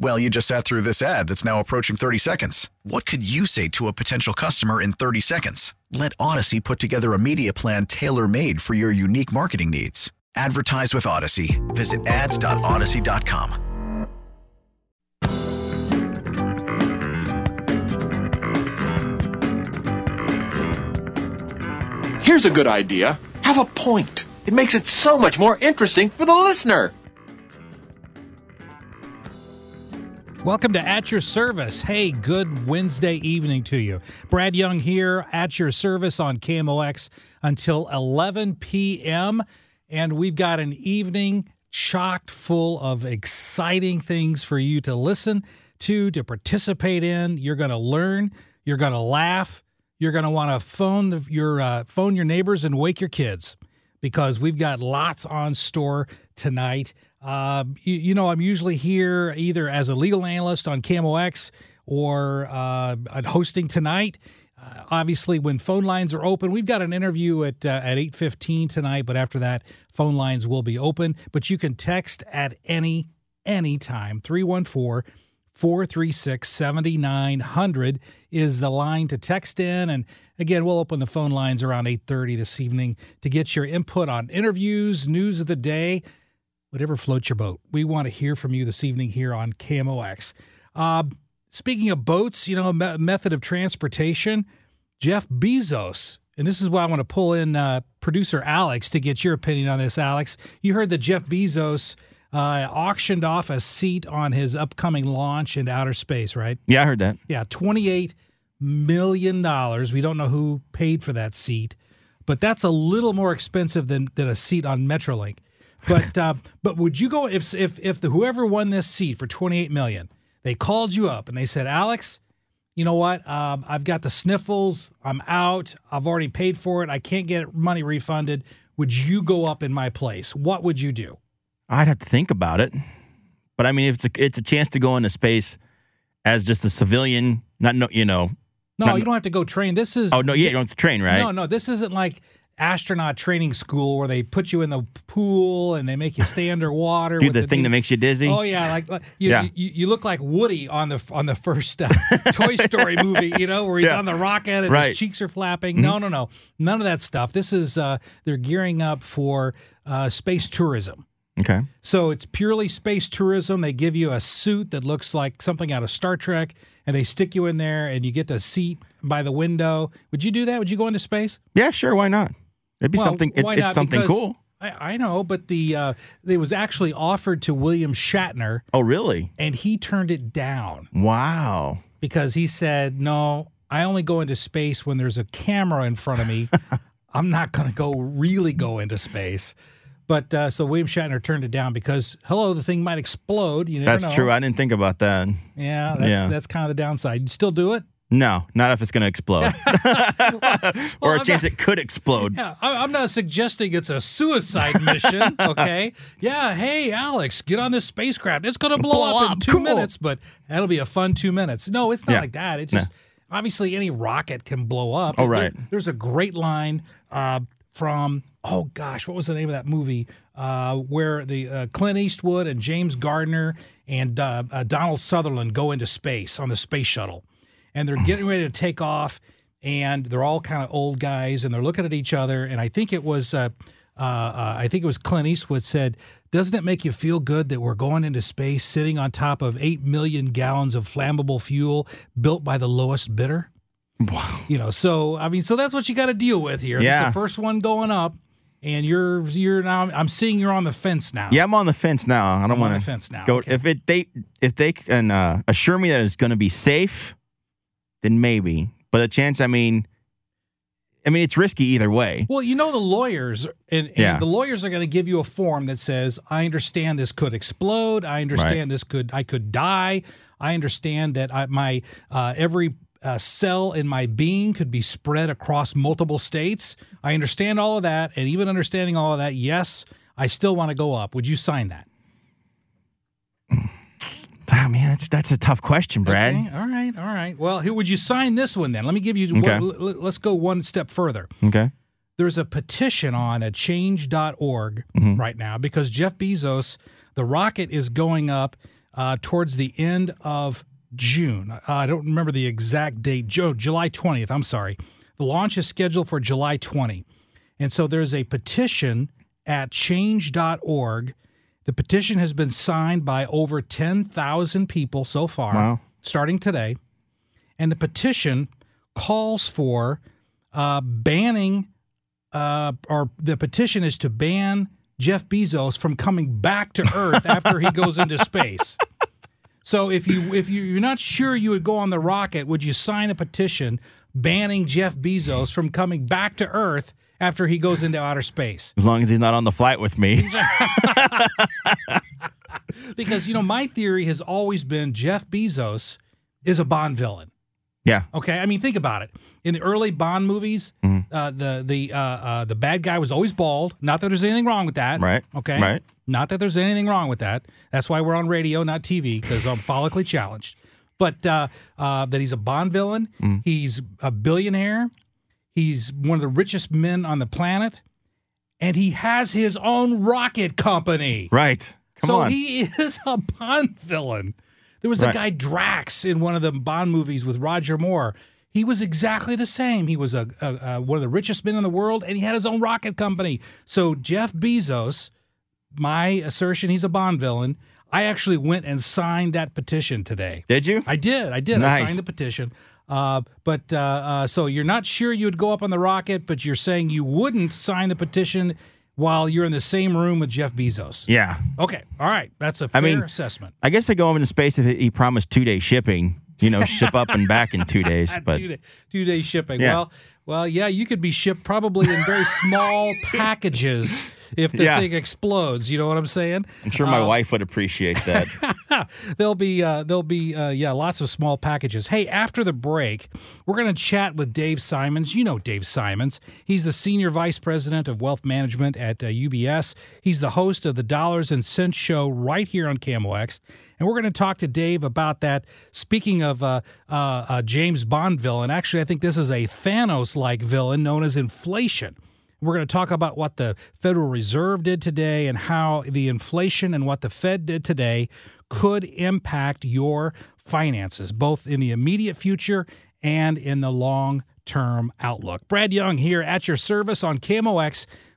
Well, you just sat through this ad that's now approaching 30 seconds. What could you say to a potential customer in 30 seconds? Let Audacy put together a media plan tailor made for your unique marketing needs. Advertise with Audacy. Visit ads.audacy.com. Here's a good idea. Have a point. It makes it so much more interesting for the listener. Welcome to At Your Service. Hey, good Wednesday evening to you. Brad Young here at your service on KMOX until 11 p.m. And we've got an evening chocked full of exciting things for you to listen to, to participate in. You're going to learn, you're going to laugh, you're going to want to phone the, your uh, phone your neighbors and wake your kids because we've got lots on store tonight. Uh, you, you, know, I'm usually here either as a legal analyst on KMOX or uh, hosting tonight. Uh, obviously, when phone lines are open, we've got an interview at uh, at 8:15 tonight. But after that, phone lines will be open. But you can text at any any time 314 436 7900 is the line to text in and again we'll open the phone lines around 8.30 this evening to get your input on interviews news of the day whatever floats your boat we want to hear from you this evening here on kmox uh, speaking of boats you know me- method of transportation jeff bezos and this is why i want to pull in uh, producer alex to get your opinion on this alex you heard that jeff bezos uh, auctioned off a seat on his upcoming launch into outer space, right? Yeah, I heard that. Yeah, $28 million. We don't know who paid for that seat, but that's a little more expensive than, than a seat on Metrolink. But uh, but would you go if if if the whoever won this seat for 28 million, they called you up and they said, Alex, you know what? Um, I've got the sniffles. I'm out. I've already paid for it. I can't get money refunded. Would you go up in my place? What would you do? I'd have to think about it. But I mean, if it's a, it's a chance to go into space as just a civilian, not no, you know. No, not, you don't have to go train. This is Oh no, yeah, you don't have to train, right? No, no, this isn't like astronaut training school where they put you in the pool and they make you stay underwater. Do with the thing big- that makes you dizzy. Oh yeah, like, like you, Yeah. you, you look like Woody on the on the first uh, Toy Story movie, you know, where he's Yeah. on the rocket and Right. Mm-hmm. his cheeks are flapping. No, no, no, none of that stuff. This is uh, they're gearing up for uh, space tourism. Okay. So it's purely space tourism. They give you a suit that looks like something out of Star Trek, and they stick you in there, and you get a seat by the window. Would you do that? Would you go into space? Yeah, sure. Why not? It'd be Well, something. It's, why it's something Because cool. I, I know, but the uh, it was actually offered to William Shatner, Oh, really? and he turned it down Wow. because he said, "No, I only go into space when there's a camera in front of me. I'm not going to go really go into space." But uh, so William Shatner turned it down because, hello, the thing might explode. You never That's know. true. I didn't think about that. Yeah, that's Yeah. that's kind of the downside. You still do it? No, not if it's going to explode, or a chance not- it could explode. Yeah, I- I'm not suggesting it's a suicide mission. Okay. Yeah. Hey, Alex, get on this spacecraft. It's going to blow, Blow up, in two cool. minutes, but that'll be a fun two minutes. No, it's not Yeah. like that. It's just obviously any rocket can blow up. Oh, There- right. there's a great line uh, from oh gosh, what was the name of that movie uh, where the uh, Clint Eastwood and James Garner and uh, uh, Donald Sutherland go into space on the space shuttle, and they're getting ready to take off, and they're all kind of old guys, and they're looking at each other, and I think it was. Uh, uh, uh, I think it was Clint Eastwood said, "Doesn't it make you feel good that we're going into space, sitting on top of eight million gallons of flammable fuel built by the lowest bidder?" Wow. You know, so I mean, so that's what you got to deal with here. This Yeah. the first one going up, and you're you're now. I'm seeing you're on the fence now. Yeah, I'm on the fence now. I don't want to fence now, Go okay. if it they if they can uh, assure me that it's going to be safe, then maybe. But a chance, I mean, I mean, it's risky either way. Well, you know the lawyers, and, and Yeah. the lawyers are going to give you a form that says, "I understand this could explode. I understand Right. this could I could die. I understand that I, my uh, every uh, cell in my being could be spread across multiple states. I understand all of that, and even understanding all of that, yes, I still want to go up. Would you sign that? Ah, man, that's that's a tough question, Brad. Okay, all right, all right. Well, here, would you sign this one then? Let me give you. Okay. one- let's go one step further. Okay. there's a petition on at change.org Mm-hmm. right now because Jeff Bezos, the rocket is going up uh, towards the end of June. Uh, I don't remember the exact date. Joe, July 20th. I'm sorry. The launch is scheduled for July 20. And so there's a petition at change.org. The petition has been signed by over 10,000 people so far, Wow. starting today. And the petition calls for uh, banning uh, or the petition is to ban Jeff Bezos from coming back to Earth after he goes into space. So if you if you, you're not sure you would go on the rocket, would you sign a petition banning Jeff Bezos from coming back to Earth after he goes into outer space? As long as he's not on the flight with me. Because you know my theory has always been Jeff Bezos is a Bond villain. yeah. Okay, I mean think about it. In the early Bond movies, Mm-hmm. uh, the the uh, uh, the bad guy was always bald. Not that there's anything wrong with that. Right, Okay. right. Not that there's anything wrong with that. That's why we're on radio, not TV, because I'm follically challenged. But uh, uh, that he's a Bond villain. Mm-hmm. He's a billionaire. He's one of the richest men on the planet, and he has his own rocket company. Right. Come so on. he is a Bond villain. There was the Right. guy Drax in one of the Bond movies with Roger Moore. He was exactly the same. He was a, a, a one of the richest men in the world, and he had his own rocket company. So Jeff Bezos, my assertion, he's a Bond villain. I actually went and signed that petition today. Did you? I did. I did. I signed the petition. Uh, but uh, uh, so you're not sure you would go up on the rocket, but you're saying you wouldn't sign the petition while you're in the same room with Jeff Bezos. yeah. Okay. All right. That's a fair I mean, assessment. I guess I go up into space if he promised two day shipping. You know, ship up and back in two days. But two, day, two day shipping. Yeah. Well, well, yeah, you could be shipped probably in very small packages if the Yeah. thing explodes. You know what I'm saying? I'm sure my Um, wife would appreciate that. there'll be uh, there'll be uh, yeah lots of small packages. Hey, after the break, we're going to chat with Dave Simons. You know Dave Simons. He's the senior vice president of wealth management at uh, UBS. He's the host of the Dollars and Cents Show right here on KMOX. And we're going to talk to Dave about that. Speaking of uh, uh, uh, James Bond villain, actually, I think this is a Thanos-like villain known as inflation. We're going to talk about what the Federal Reserve did today and how the inflation and what the Fed did today could impact your finances, both in the immediate future and in the long term outlook. Brad Young here at your service on KMOX.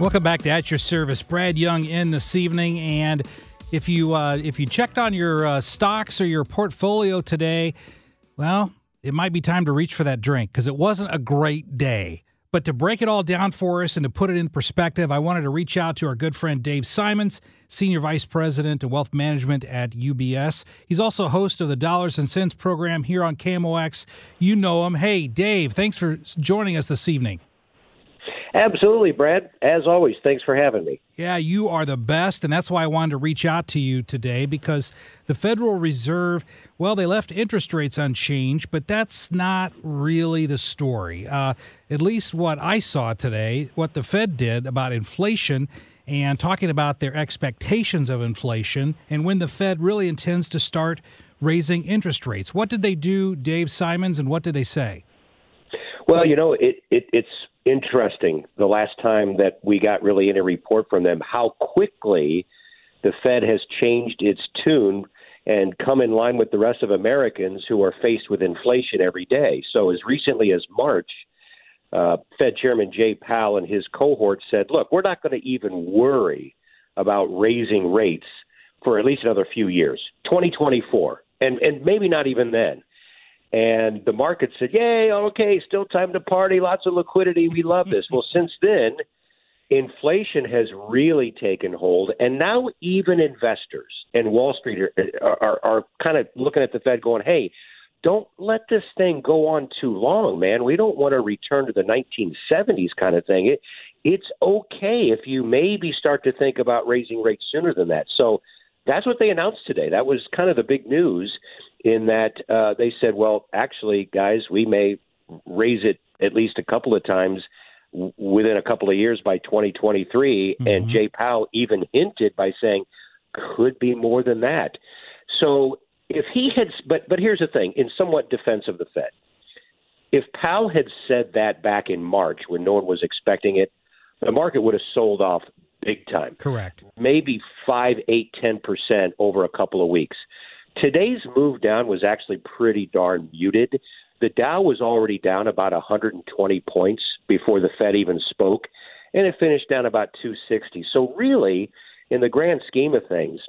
Welcome back to At Your Service. Brad Young in this evening, and if you uh, if you checked on your uh, stocks or your portfolio today, well, it might be time to reach for that drink because it wasn't a great day. But to break it all down for us and to put it in perspective, I wanted to reach out to our good friend Dave Simons, Senior Vice President of Wealth Management at UBS. He's also host of the Dollars and Cents program here on KMOX. You know him. Hey, Dave, thanks for joining us this evening. Absolutely, Brad. As always, thanks for having me. Yeah, you are the best, and that's why I wanted to reach out to you today because the Federal Reserve, well, they left interest rates unchanged, but that's not really the story. Uh, at least what I saw today, what the Fed did about inflation and talking about their expectations of inflation and when the Fed really intends to start raising interest rates. What did they do, Dave Simons, and what did they say? Well, you know, it, it, it's interesting the last time that we got really any report from them how quickly the Fed has changed its tune and come in line with the rest of Americans who are faced with inflation every day. So, as recently as March, uh, Fed Chairman Jay Powell and his cohort said, look, we're not going to even worry about raising rates for at least another few years, 2024, and, and maybe not even then. And the market said, Yay, okay, still time to party, lots of liquidity. We love this. well, since then, inflation has really taken hold. And now, even investors and Wall Street are, are, are kind of looking at the Fed going, Hey, don't let this thing go on too long, man. We don't want to return to the 1970s kind of thing. It, it's okay if you maybe start to think about raising rates sooner than that. So that's what they announced today. That was kind of the big news in that uh, they said, well, actually, guys, we may raise it at least a couple of times w- within a couple of years by 2023. Mm-hmm. And Jay Powell even hinted by saying, could be more than that. So if he had, but but here's the thing: in somewhat defense of the Fed, if Powell had said that back in March when no one was expecting it, the market would have sold off big time. Correct. Maybe five, eight, ten percent over a couple of weeks. Today's move down was actually pretty darn muted. The Dow was already down about 120 points before the Fed even spoke, and it finished down about 260. So, really, in the grand scheme of things,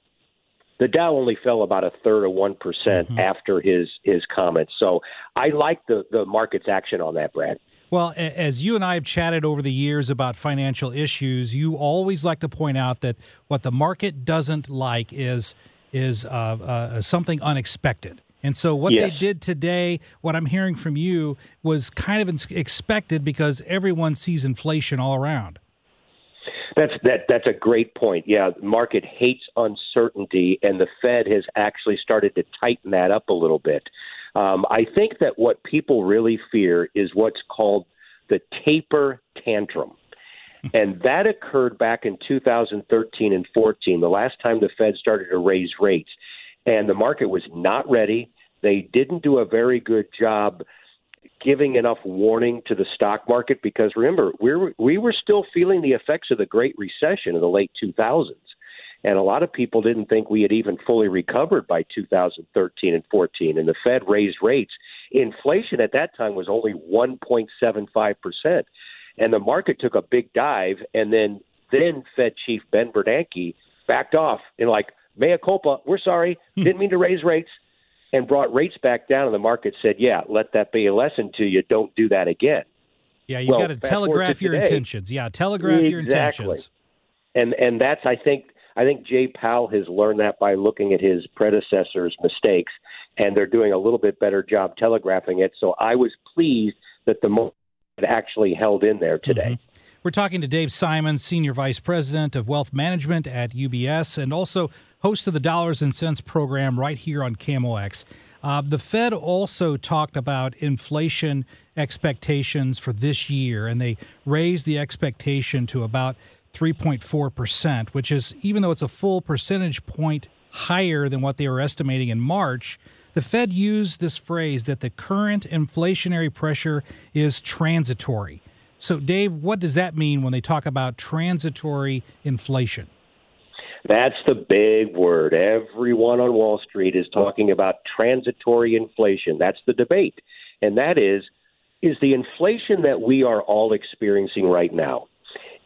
the Dow only fell about a third of one mm-hmm. after his his comments. So, I like the the market's action on that, Brad. Well, as you and I have chatted over the years about financial issues, you always like to point out that what the market doesn't like is is uh, uh, something unexpected. And so, what yes. they did today, what I'm hearing from you, was kind of expected because everyone sees inflation all around. That's that. That's a great point. Yeah, the market hates uncertainty, and the Fed has actually started to tighten that up a little bit. Um, I think that what people really fear is what's called the taper tantrum. And that occurred back in 2013 and 14, the last time the Fed started to raise rates. And the market was not ready. They didn't do a very good job giving enough warning to the stock market because remember, we were, we were still feeling the effects of the Great Recession in the late 2000s. And a lot of people didn't think we had even fully recovered by 2013 and 14. And the Fed raised rates. Inflation at that time was only 1.75% and the market took a big dive, and then then Fed Chief Ben Bernanke backed off and like mea culpa, we're sorry, hmm. didn't mean to raise rates, and brought rates back down, and the market said, yeah, let that be a lesson to you, don't do that again. Yeah, you well, got to telegraph your today, intentions. Yeah, telegraph exactly. your intentions. And and that's I think I think Jay Powell has learned that by looking at his predecessors' mistakes, and they're doing a little bit better job telegraphing it. So I was pleased that the actually held in there today. Mm-hmm. We're talking to Dave Simons, Senior Vice President of Wealth Management at UBS, and also host of the Dollars and Cents program right here on KMOX. Uh, the Fed also talked about inflation expectations for this year, and they raised the expectation to about 3.4%, which is, even though it's a full percentage point higher than what they were estimating in March, the Fed used this phrase that the current inflationary pressure is transitory. So, Dave, what does that mean when they talk about transitory inflation? That's the big word. Everyone on Wall Street is talking about transitory inflation. That's the debate. And that is is the inflation that we are all experiencing right now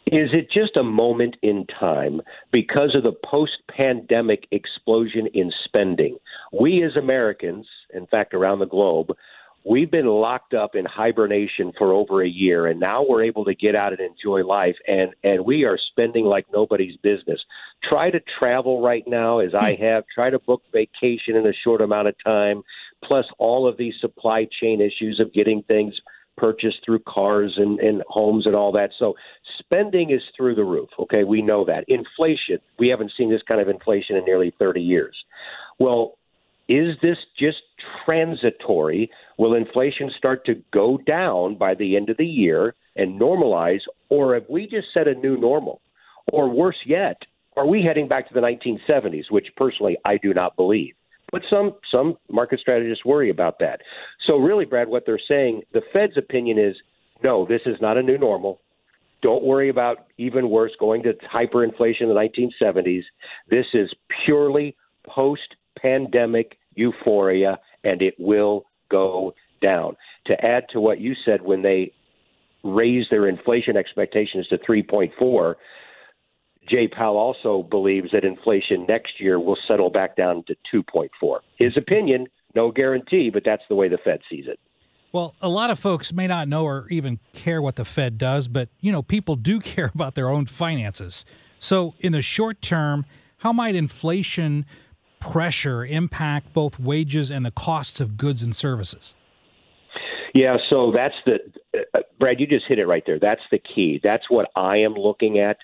is it just a moment in time because of the post pandemic explosion in spending? We as Americans, in fact, around the globe, we've been locked up in hibernation for over a year and now we're able to get out and enjoy life and and we are spending like nobody's business. Try to travel right now as i hmm. have. Try to book vacation in a short amount of time plus all of these supply chain issues of getting things purchased through cars and, and homes and all that. So spending is through the roof okay? We know that. Inflation. We haven't seen this kind of inflation in nearly 30 years. Well is this just transitory? Will inflation start to go down by the end of the year and normalize, or have we just set a new normal? Or worse yet, are we heading back to the 1970s, which personally I do not believe? But some some market strategists worry about that. So really, Brad, what they're saying, the Fed's opinion is no, this is not a new normal. Don't worry about even worse going to hyperinflation in the 1970s. This is purely post pandemic euphoria, and it will go down. To add to what you said, when they raised their inflation expectations to 3.4, Jay Powell also believes that inflation next year will settle back down to 2.4. His opinion, no guarantee, but that's the way the Fed sees it. Well, a lot of folks may not know or even care what the Fed does, but you know, people do care about their own finances. So, in the short term, how might inflation pressure impact both wages and the costs of goods and services? Yeah, so that's the uh, Brad. You just hit it right there. That's the key. That's what I am looking at.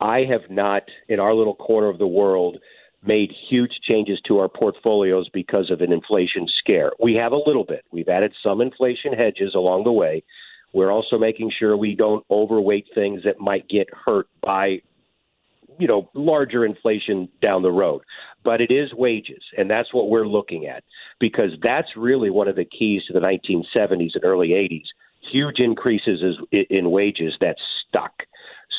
I have not, in our little corner of the world, made huge changes to our portfolios because of an inflation scare. We have a little bit. We've added some inflation hedges along the way. We're also making sure we don't overweight things that might get hurt by you know larger inflation down the road. But it is wages and that's what we're looking at because that's really one of the keys to the 1970s and early 80s huge increases in wages that stuck.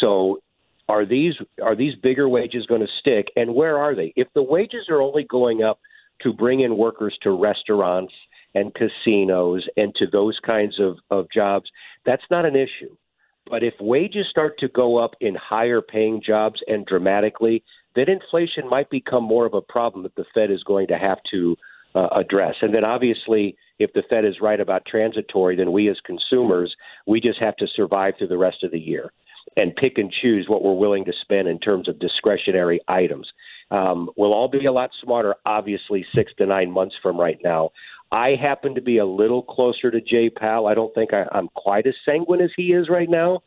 So are these are these bigger wages going to stick? And where are they? If the wages are only going up to bring in workers to restaurants and casinos and to those kinds of, of jobs that's not an issue but if wages start to go up in higher paying jobs and dramatically, then inflation might become more of a problem that the Fed is going to have to uh, address. And then obviously, if the Fed is right about transitory, then we as consumers, we just have to survive through the rest of the year and pick and choose what we're willing to spend in terms of discretionary items. Um, we'll all be a lot smarter, obviously, six to nine months from right now. I happen to be a little closer to Jay Powell. I don't think I, I'm quite as sanguine as he is right now,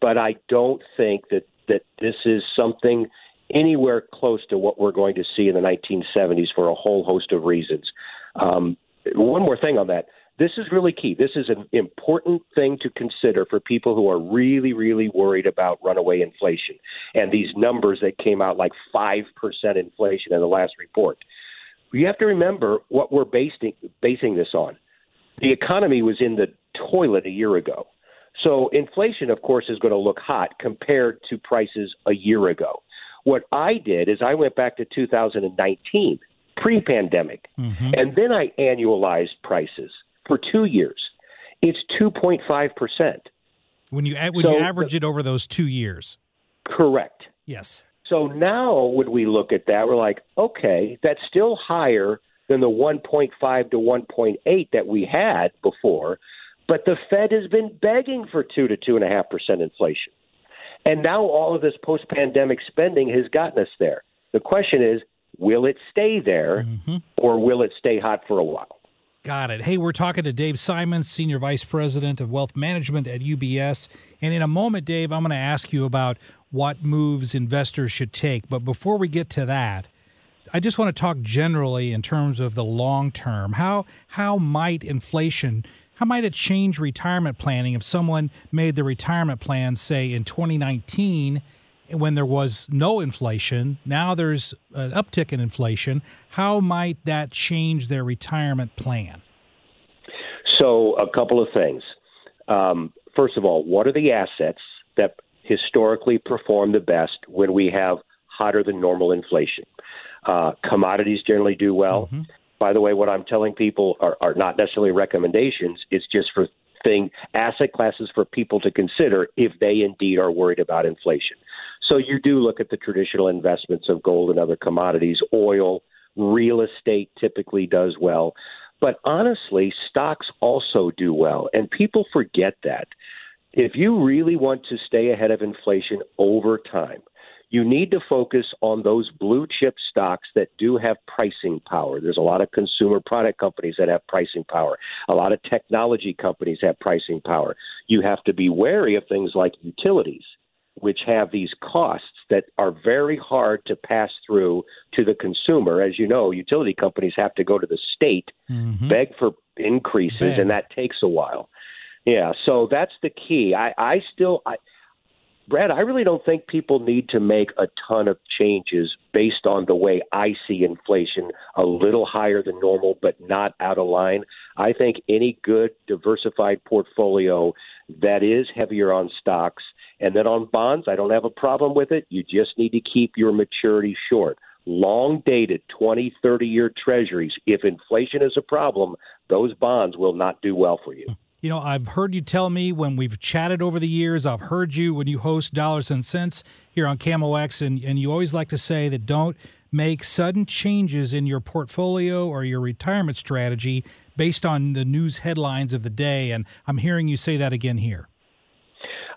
but I don't think that that this is something anywhere close to what we're going to see in the 1970s for a whole host of reasons. Um, one more thing on that. This is really key. This is an important thing to consider for people who are really, really worried about runaway inflation and these numbers that came out like 5% inflation in the last report you have to remember what we're basing basing this on. The economy was in the toilet a year ago. So inflation, of course, is going to look hot compared to prices a year ago. What I did is I went back to 2019, pre-pandemic, mm-hmm. and then I annualized prices for two years. It's 2.5 percent. When you when so, you average it over those two years. Correct. Yes. So now when we look at that, we're like, okay, that's still higher than the 1.5 to 1.8 that we had before, but the Fed has been begging for two to two and a half percent inflation, and now all of this post-pandemic spending has gotten us there. The question is, will it stay there, mm-hmm. or will it stay hot for a while? Got it. Hey, we're talking to Dave Simons, Senior Vice President of Wealth Management at UBS. And in a moment, Dave, I'm going to ask you about what moves investors should take. But before we get to that, I just want to talk generally in terms of the long term. How how might inflation how might it change retirement planning if someone made the retirement plan say in 2019 when there was no inflation, now there's an uptick in inflation, how might that change their retirement plan? So, a couple of things. Um, first of all, what are the assets that historically perform the best when we have hotter than normal inflation. Uh, commodities generally do well. Mm-hmm. By the way, what I'm telling people are, are not necessarily recommendations. It's just for thing asset classes for people to consider if they indeed are worried about inflation. So you do look at the traditional investments of gold and other commodities, oil, real estate typically does well. But honestly, stocks also do well, and people forget that. If you really want to stay ahead of inflation over time, you need to focus on those blue chip stocks that do have pricing power. There's a lot of consumer product companies that have pricing power. A lot of technology companies have pricing power. You have to be wary of things like utilities, which have these costs that are very hard to pass through to the consumer. As you know, utility companies have to go to the state, mm-hmm. beg for increases, beg. and that takes a while. Yeah, so that's the key. I, I still, I, Brad, I really don't think people need to make a ton of changes based on the way I see inflation a little higher than normal, but not out of line. I think any good diversified portfolio that is heavier on stocks and then on bonds, I don't have a problem with it. You just need to keep your maturity short. Long dated 20, 30 year treasuries, if inflation is a problem, those bonds will not do well for you. You know, I've heard you tell me when we've chatted over the years, I've heard you when you host Dollars and Cents here on KMOX, and, and you always like to say that don't make sudden changes in your portfolio or your retirement strategy based on the news headlines of the day. And I'm hearing you say that again here.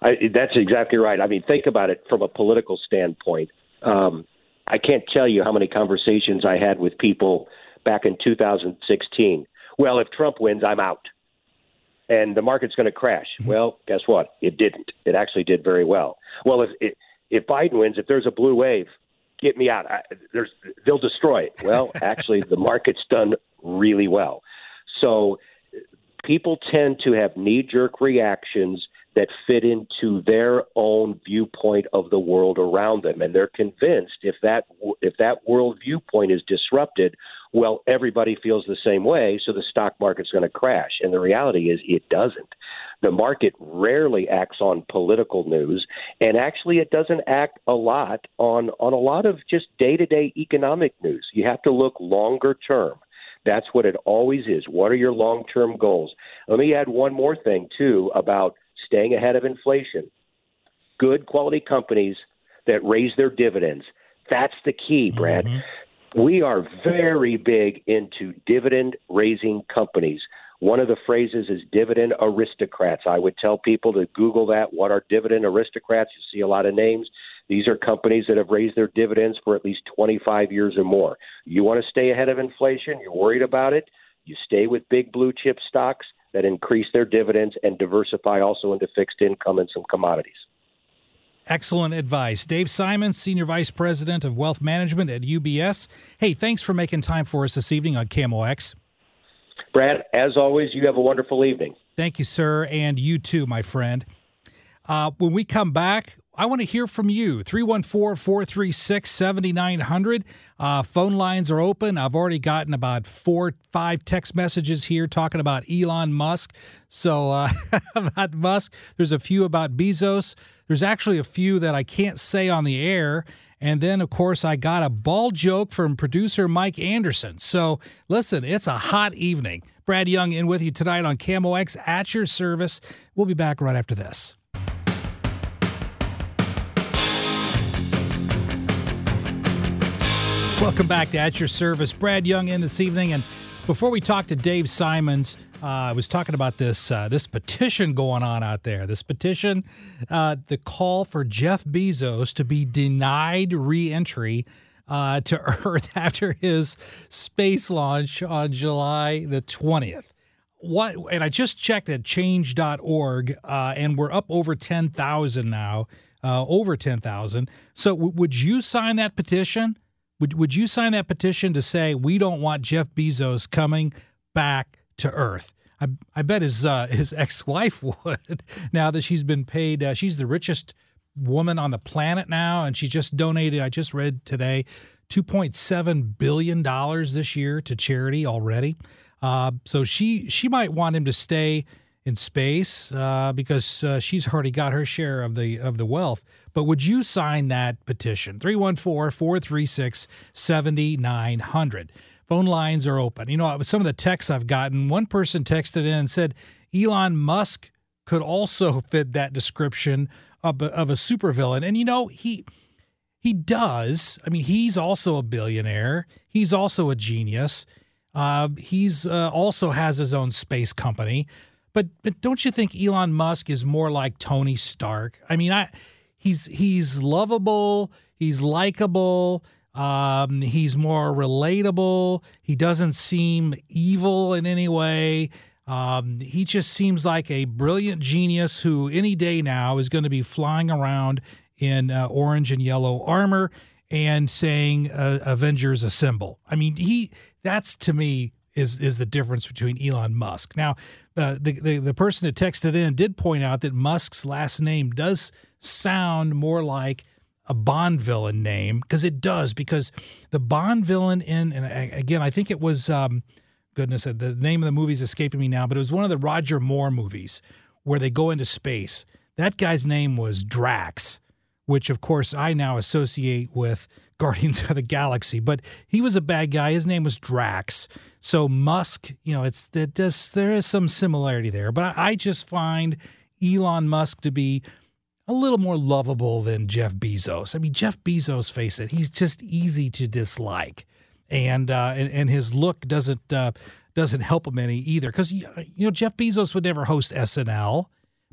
I, that's exactly right. I mean, think about it from a political standpoint. Um, I can't tell you how many conversations I had with people back in 2016. Well, if Trump wins, I'm out and the market's going to crash. Mm-hmm. Well, guess what? It didn't. It actually did very well. Well, if if, if Biden wins, if there's a blue wave, get me out. I, there's they'll destroy it. Well, actually, the market's done really well. So people tend to have knee jerk reactions that fit into their own viewpoint of the world around them. And they're convinced if that if that world viewpoint is disrupted well everybody feels the same way so the stock market's going to crash. And the reality is it doesn't. The market rarely acts on political news and actually it doesn't act a lot on on a lot of just day-to-day economic news. You have to look longer term. That's what it always is. What are your long-term goals? Let me add one more thing too about staying ahead of inflation, good quality companies that raise their dividends. That's the key, Brad. Mm-hmm. We are very big into dividend raising companies. One of the phrases is dividend aristocrats. I would tell people to Google that. What are dividend aristocrats? You see a lot of names. These are companies that have raised their dividends for at least 25 years or more. You want to stay ahead of inflation? You're worried about it? You stay with big blue chip stocks that increase their dividends and diversify also into fixed income and some commodities. Excellent advice. Dave Simons, Senior Vice President of Wealth Management at UBS. Hey, thanks for making time for us this evening on KMOX. Brad, as always, you have a wonderful evening. Thank you, sir, and you too, my friend. Uh, when we come back, I want to hear from you. 314 436 7900. Uh, phone lines are open. I've already gotten about four, five text messages here talking about Elon Musk. So, uh, about Musk, there's a few about Bezos. There's actually a few that I can't say on the air. And then, of course, I got a ball joke from producer Mike Anderson. So, listen, it's a hot evening. Brad Young in with you tonight on KMOX at your service. We'll be back right after this. Welcome back to At Your Service. Brad Young in this evening. And before we talk to Dave Simons, uh, I was talking about this uh, this petition going on out there. This petition, uh, the call for Jeff Bezos to be denied reentry uh, to Earth after his space launch on July the 20th. What? And I just checked at change.org, uh, and we're up over 10,000 now, uh, over 10,000. So w- would you sign that petition? Would would you sign that petition to say we don't want Jeff Bezos coming back to Earth? I, I bet his uh, his ex wife would. Now that she's been paid, uh, she's the richest woman on the planet now, and she just donated. I just read today, two point seven billion dollars this year to charity already. Uh, so she she might want him to stay in space uh, because uh, she's already got her share of the of the wealth. But would you sign that petition? 314 436 7900. Phone lines are open. You know, some of the texts I've gotten, one person texted in and said Elon Musk could also fit that description of a, of a supervillain. And, you know, he. He does. I mean, he's also a billionaire. He's also a genius. Uh, he's uh, also has his own space company. But but don't you think Elon Musk is more like Tony Stark? I mean, I he's he's lovable, he's likable, um, he's more relatable. He doesn't seem evil in any way. Um, he just seems like a brilliant genius who any day now is going to be flying around in uh, orange and yellow armor and saying uh, Avengers assemble. I mean, he that's to me is is the difference between Elon Musk. Now, uh, the, the the person that texted in did point out that Musk's last name does sound more like a Bond villain name because it does because the Bond villain in and again I think it was um, goodness the name of the movie is escaping me now but it was one of the Roger Moore movies where they go into space. That guy's name was Drax, which of course I now associate with Guardians of the Galaxy. But he was a bad guy. His name was Drax. So Musk, you know, it's it does there is some similarity there. But I, I just find Elon Musk to be a little more lovable than Jeff Bezos. I mean, Jeff Bezos, face it, he's just easy to dislike, and uh, and, and his look doesn't uh, doesn't help him any either. Because you know Jeff Bezos would never host SNL,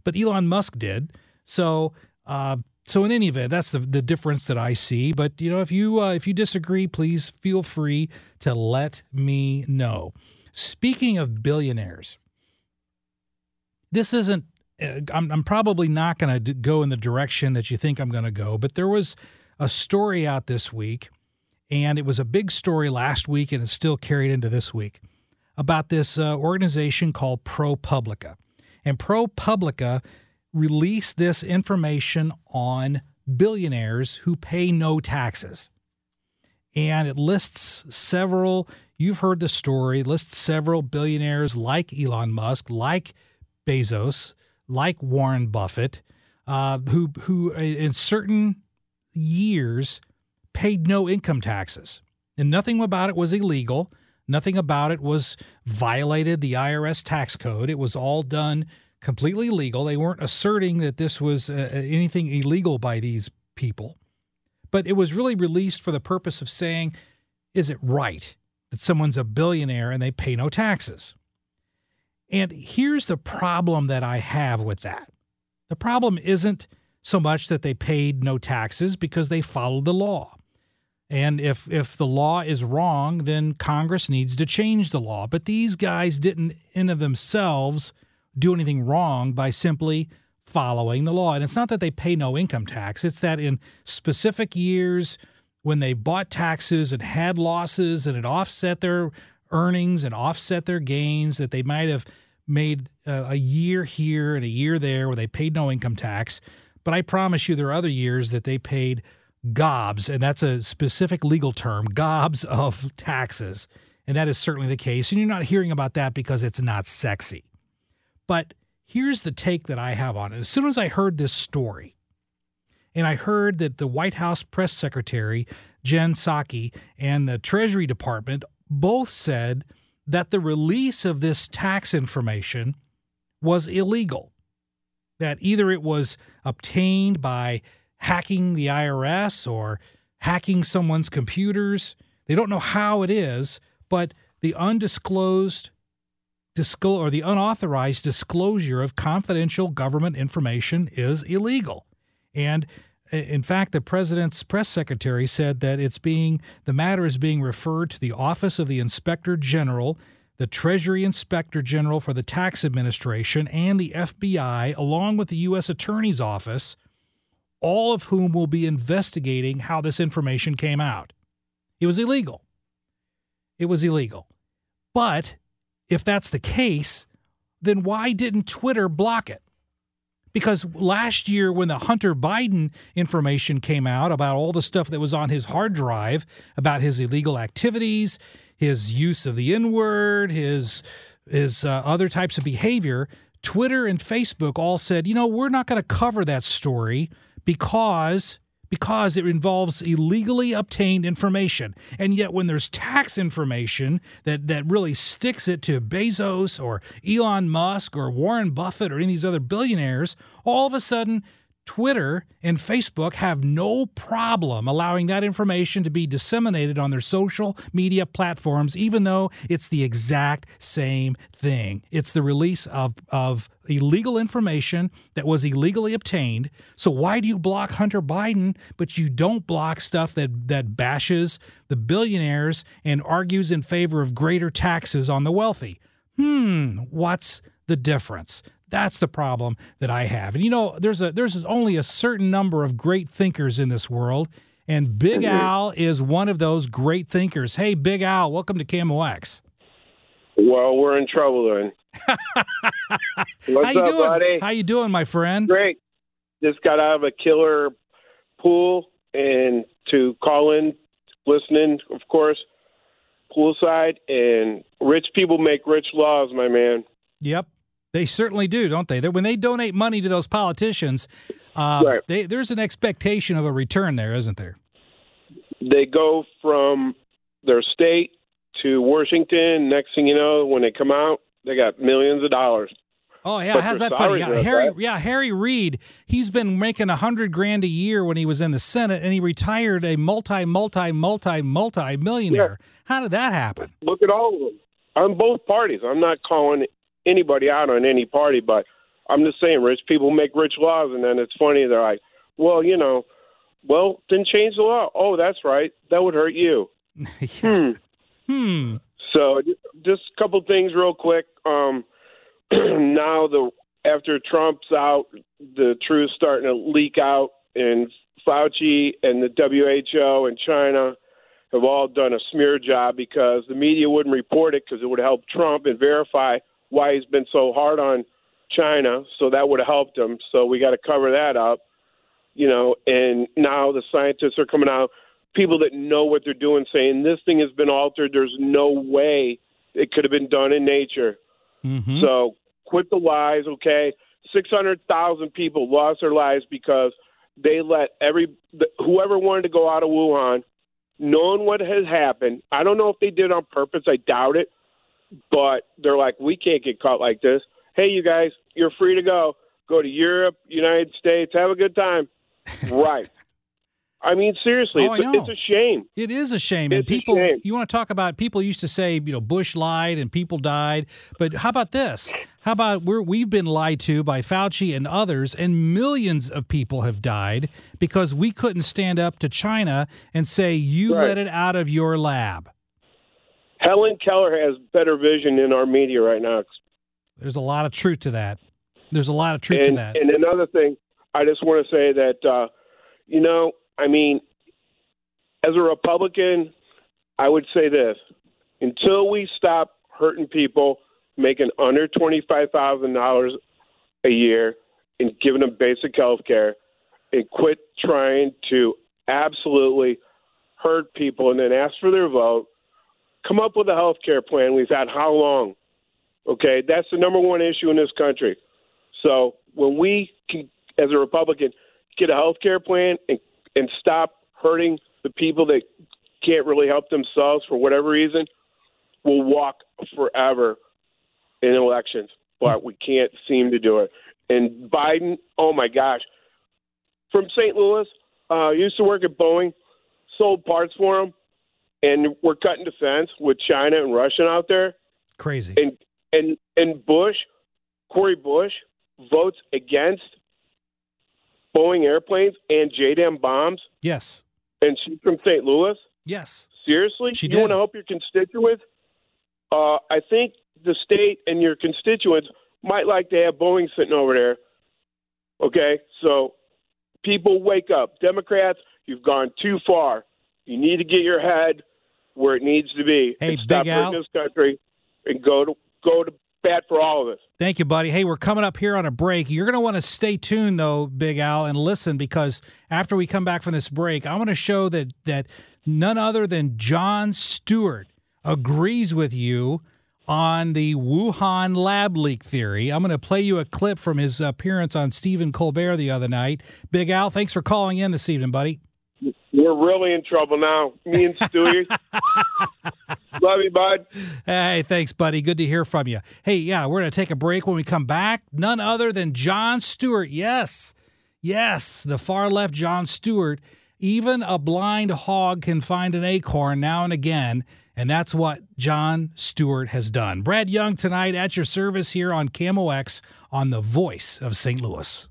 but Elon Musk did. So uh, so in any event, that's the the difference that I see. But you know, if you uh, if you disagree, please feel free to let me know. Speaking of billionaires, this isn't. Uh, I'm, I'm probably not going to go in the direction that you think I'm going to go, but there was a story out this week, and it was a big story last week, and it's still carried into this week about this uh, organization called ProPublica. And ProPublica released this information on billionaires who pay no taxes. And it lists several, you've heard the story, lists several billionaires like Elon Musk, like Bezos, like Warren Buffett, uh, who, who in certain years paid no income taxes. And nothing about it was illegal. Nothing about it was violated the IRS tax code. It was all done completely legal. They weren't asserting that this was uh, uh, anything illegal by these people, but it was really released for the purpose of saying, is it right that someone's a billionaire and they pay no taxes? And here's the problem that I have with that the problem isn't so much that they paid no taxes because they followed the law. And if if the law is wrong, then Congress needs to change the law. But these guys didn't in of themselves do anything wrong by simply following the law. And it's not that they pay no income tax, it's that in specific years when they bought taxes and had losses and it offset their earnings and offset their gains, that they might have made uh, a year here and a year there where they paid no income tax. But I promise you, there are other years that they paid gobs, and that's a specific legal term gobs of taxes. And that is certainly the case. And you're not hearing about that because it's not sexy. But here's the take that I have on it. As soon as I heard this story, and I heard that the White House press secretary, Jen Psaki, and the Treasury Department both said that the release of this tax information was illegal. That either it was obtained by hacking the IRS or hacking someone's computers. They don't know how it is, but the undisclosed disclose or the unauthorized disclosure of confidential government information is illegal. And in fact, the president's press secretary said that it's being the matter is being referred to the Office of the Inspector General, the Treasury Inspector General for the Tax Administration, and the FBI, along with the U.S. Attorney's Office, all of whom will be investigating how this information came out. It was illegal. It was illegal. But if that's the case, then why didn't Twitter block it? Because last year, when the Hunter Biden information came out about all the stuff that was on his hard drive about his illegal activities, his use of the N word, his his uh, other types of behavior, Twitter and Facebook all said, you know, we're not going to cover that story because because it involves illegally obtained information. And yet, when there's tax information that, that really sticks it to Bezos or Elon Musk or Warren Buffett or any of these other billionaires, all of a sudden, Twitter and Facebook have no problem allowing that information to be disseminated on their social media platforms, even though it's the exact same thing. It's the release of, of illegal information that was illegally obtained. So why do you block Hunter Biden, but you don't block stuff that, that bashes the billionaires and argues in favor of greater taxes on the wealthy? Hmm, what's the difference? That's the problem that I have. And you know, there's a there's only a certain number of great thinkers in this world, and Big mm-hmm. Al is one of those great thinkers. Hey, Big Al, welcome to KMOX. Well, we're in trouble then. What's How you up, doing? buddy? How you doing, my friend? Great. Just got out of a killer pool and to call in, listening, of course, poolside. And rich people make rich laws, my man. Yep. They certainly do, don't they? When they donate money to those politicians, uh, right. they, there's an expectation of a return there, isn't there? They go from their state to Washington. Next thing you know, when they come out, they got millions of dollars. Oh yeah, how's that funny? Yeah, Harry. That. Yeah, Harry Reid. He's been making a hundred grand a year when he was in the Senate, and he retired a multi, multi, multi, multi millionaire. Yeah. How did that happen? Look at all of them on both parties. I'm not calling anybody out on any party, but I'm just saying, rich people make rich laws, and then it's funny. They're like, well, you know, well, then change the law. Oh, that's right. That would hurt you. Hmm. Hmm. So just a couple things real quick. Um, now the after Trump's out, the truth's starting to leak out, and Fauci and the WHO and China have all done a smear job because the media wouldn't report it because it would help Trump and verify why he's been so hard on China. So that would have helped him. So we got to cover that up, you know. And now the scientists are coming out, people that know what they're doing, saying this thing has been altered. There's no way it could have been done in nature. Mm-hmm. So quit the lies, okay? Six hundred thousand people lost their lives because they let every whoever wanted to go out of Wuhan, knowing what has happened. I don't know if they did on purpose. I doubt it but they're like, we can't get caught like this. Hey, you guys, you're free to go. Go to Europe, United States, have a good time. right. I mean, seriously, oh, it's, a, it's, a, shame. It is a shame. It's and people, shame. you want to talk about people used to say, you know, Bush lied and people died. But how about this? How about we're, we've been lied to by Fauci and others, and millions of people have died because we couldn't stand up to China and say, you right. let it out of your lab. Helen Keller has better vision in our media right now. There's a lot of truth to that. There's a lot of truth and, to that. And another thing, I just want to say that, uh, you know, I mean, as a Republican, I would say this until we stop hurting people making under $25,000 a year and giving them basic health care and quit trying to absolutely hurt people and then ask for their vote come up with a health care plan. We've had how long? Okay, that's the number one issue in this country. So when we, can, as a Republican, get a health care plan and, and stop hurting the people that can't really help themselves for whatever reason, we'll walk forever in elections. But we can't seem to do it. And Biden, oh my gosh, from St. Louis, uh, used to work at Boeing, sold parts for him and we're cutting defense with China and Russia out there. Crazy. And and and Bush, Cori Bush, votes against Boeing airplanes and JDAM bombs. Yes. And she's from St. Louis. Yes. Seriously, she you did. want to help your constituents? Uh, I think the state and your constituents might like to have Boeing sitting over there. Okay, so people wake up. Democrats, you've gone too far. You need to get your head where it needs to be. Hey, and stop Big Al. this country and go to go to bat for all of us. Thank you, buddy. Hey, we're coming up here on a break. You're going to want to stay tuned, though, Big Al, and listen because after we come back from this break, I want to show that that none other than Jon Stewart agrees with you on the Wuhan lab leak theory. I'm going to play you a clip from his appearance on Stephen Colbert the other night. Big Al, thanks for calling in this evening, buddy. We're really in trouble now. Me and Stewie. Love you, bud. Hey, thanks, buddy. Good to hear from you. Hey, yeah, we're going to take a break when we come back. None other than Jon Stewart. Yes. Yes, the far left Jon Stewart. Even a blind hog can find an acorn now and again. And that's what Jon Stewart has done. Brad Young tonight at your service here on KMOX on the voice of St. Louis.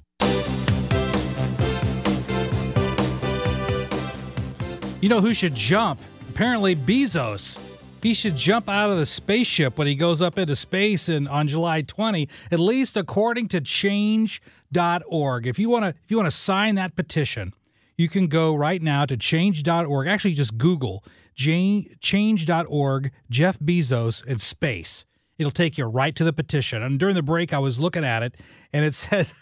You know who should jump? Apparently, Bezos. He should jump out of the spaceship when he goes up into space in, on July 20, at least according to change.org. If you want to if you want to sign that petition, you can go right now to change.org. Actually, just Google change.org, Jeff Bezos, and space. It'll take you right to the petition. And during the break, I was looking at it, and it says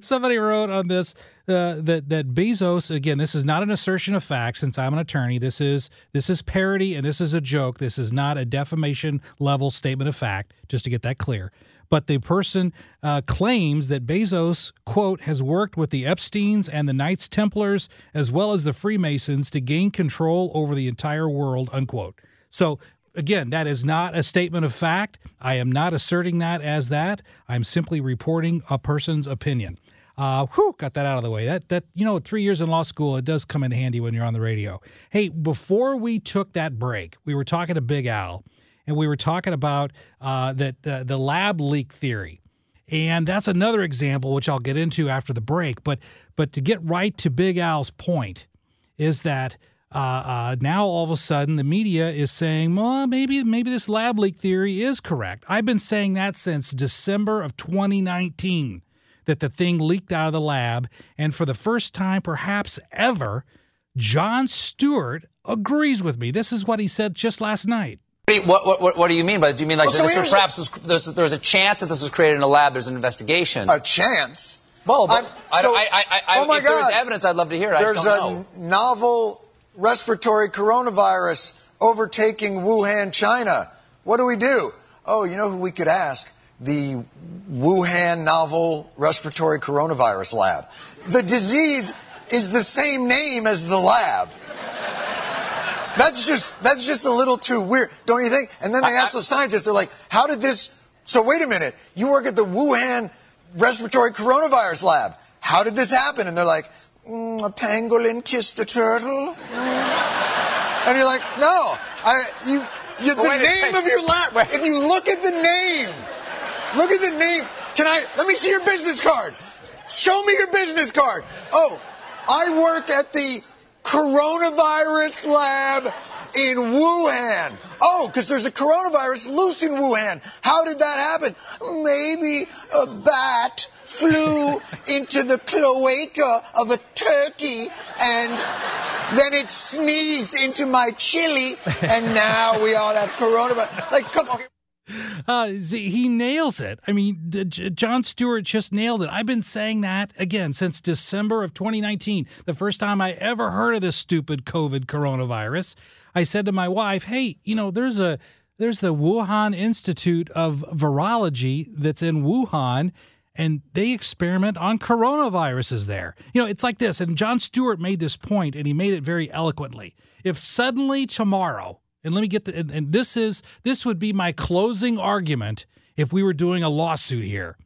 somebody wrote on this uh, that that Bezos. Again, this is not an assertion of fact. Since I'm an attorney, this is this is parody and this is a joke. This is not a defamation level statement of fact. Just to get that clear. But the person uh, claims that Bezos, quote, has worked with the Epsteins and the Knights Templars as well as the Freemasons to gain control over the entire world, unquote. So again, that is not a statement of fact. I am not asserting that as that. I'm simply reporting a person's opinion. Uh, whew, got that out of the way. That that you know, three years in law school, it does come in handy when you're on the radio. Hey, before we took that break, we were talking to Big Al, and we were talking about uh, that uh, the lab leak theory, and that's another example which I'll get into after the break. But but to get right to Big Al's point, is that uh, uh, now all of a sudden the media is saying, well, maybe maybe this lab leak theory is correct. I've been saying that since December of 2019 that the thing leaked out of the lab, and for the first time, perhaps ever, Jon Stewart agrees with me. This is what he said just last night. What, what, what, what do you mean by it? Do you mean like Well, so this here's perhaps was, there's, there's a chance that this was created in a lab, there's an investigation? A chance? Well, but I'm- I, so- I, I, I, oh my if there was God. evidence, I'd love to hear it. I There's just don't know. a novel respiratory coronavirus overtaking Wuhan, China. What do we do? Oh, you know who we could ask? The Wuhan Novel Respiratory Coronavirus Lab. The disease is the same name as the lab. That's just that's just a little too weird, don't you think? And then they ask the scientists, they're like, "How did this?" So wait a minute, you work at the Wuhan Respiratory Coronavirus Lab. How did this happen? And they're like, mm, "A pangolin kissed a turtle." Mm. And you're like, "No, I you, you the name of your lab. If you look at the name, look at the name. Can I? Let me see your business card. Show me your business card. Oh, I work at the coronavirus lab in Wuhan. Oh, because there's a coronavirus loose in Wuhan. How did that happen? Maybe a bat flew into the cloaca of a turkey and then it sneezed into my chili and now we all have coronavirus. Like, come on. Uh, he nails it. I mean, Jon Stewart just nailed it. I've been saying that again since December of 2019, the first time I ever heard of this stupid COVID coronavirus. I said to my wife, "Hey, you know, there's a there's the Wuhan Institute of Virology that's in Wuhan." And they experiment on coronaviruses there. You know, it's like this. And Jon Stewart made this point, and he made it very eloquently. If suddenly tomorrow, and let me get the and, and this is this would be my closing argument if we were doing a lawsuit here.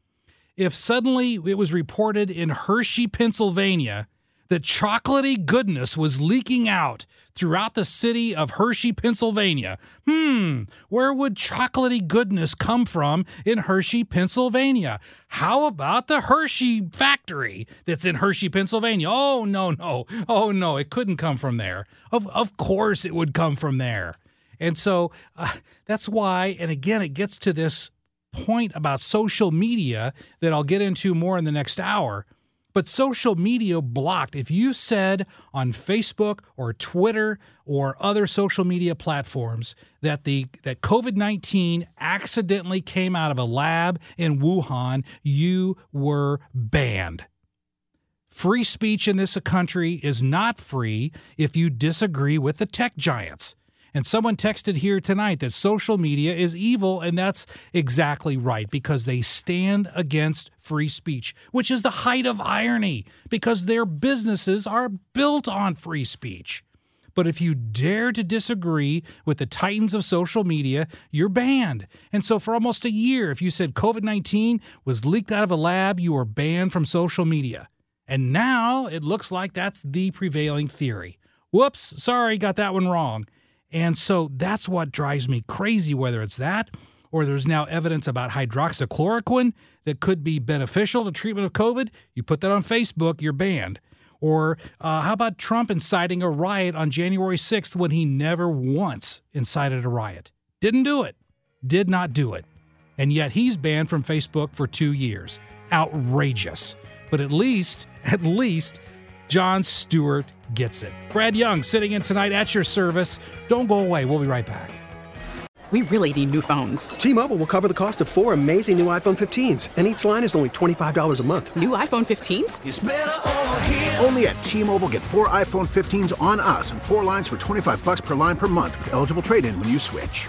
If suddenly it was reported in Hershey, Pennsylvania, that chocolatey goodness was leaking out throughout the city of Hershey, Pennsylvania. Hmm, where would chocolatey goodness come from in Hershey, Pennsylvania? How about the Hershey factory that's in Hershey, Pennsylvania? Oh, no, no. Oh, no, it couldn't come from there. Of, of course it would come from there. And so uh, that's why, and again, it gets to this point about social media that I'll get into more in the next hour. But social media blocked. If you said on Facebook or Twitter or other social media platforms that the that COVID-19 accidentally came out of a lab in Wuhan, you were banned. Free speech in this country is not free if you disagree with the tech giants. And someone texted here tonight that social media is evil, and that's exactly right because they stand against free speech, which is the height of irony because their businesses are built on free speech. But if you dare to disagree with the titans of social media, you're banned. And so, for almost a year, if you said COVID 19 was leaked out of a lab, you were banned from social media. And now it looks like that's the prevailing theory. Whoops, sorry, got that one wrong. And so that's what drives me crazy, whether it's that or there's now evidence about hydroxychloroquine that could be beneficial to treatment of COVID. You put that on Facebook, you're banned. Or uh, how about Trump inciting a riot on January 6th when he never once incited a riot? Didn't do it. Did not do it. And yet he's banned from Facebook for two years. Outrageous. But at least, at least, Jon Stewart gets it. Brad Young sitting in tonight at your service. Don't go away. We'll be right back. We really need new phones. T-Mobile will cover the cost of four amazing new iPhone 15s, and each line is only $25 a month. New iPhone 15s? Only at T-Mobile get four iPhone 15s on us and four lines for 25 bucks per line per month with eligible trade-in when you switch.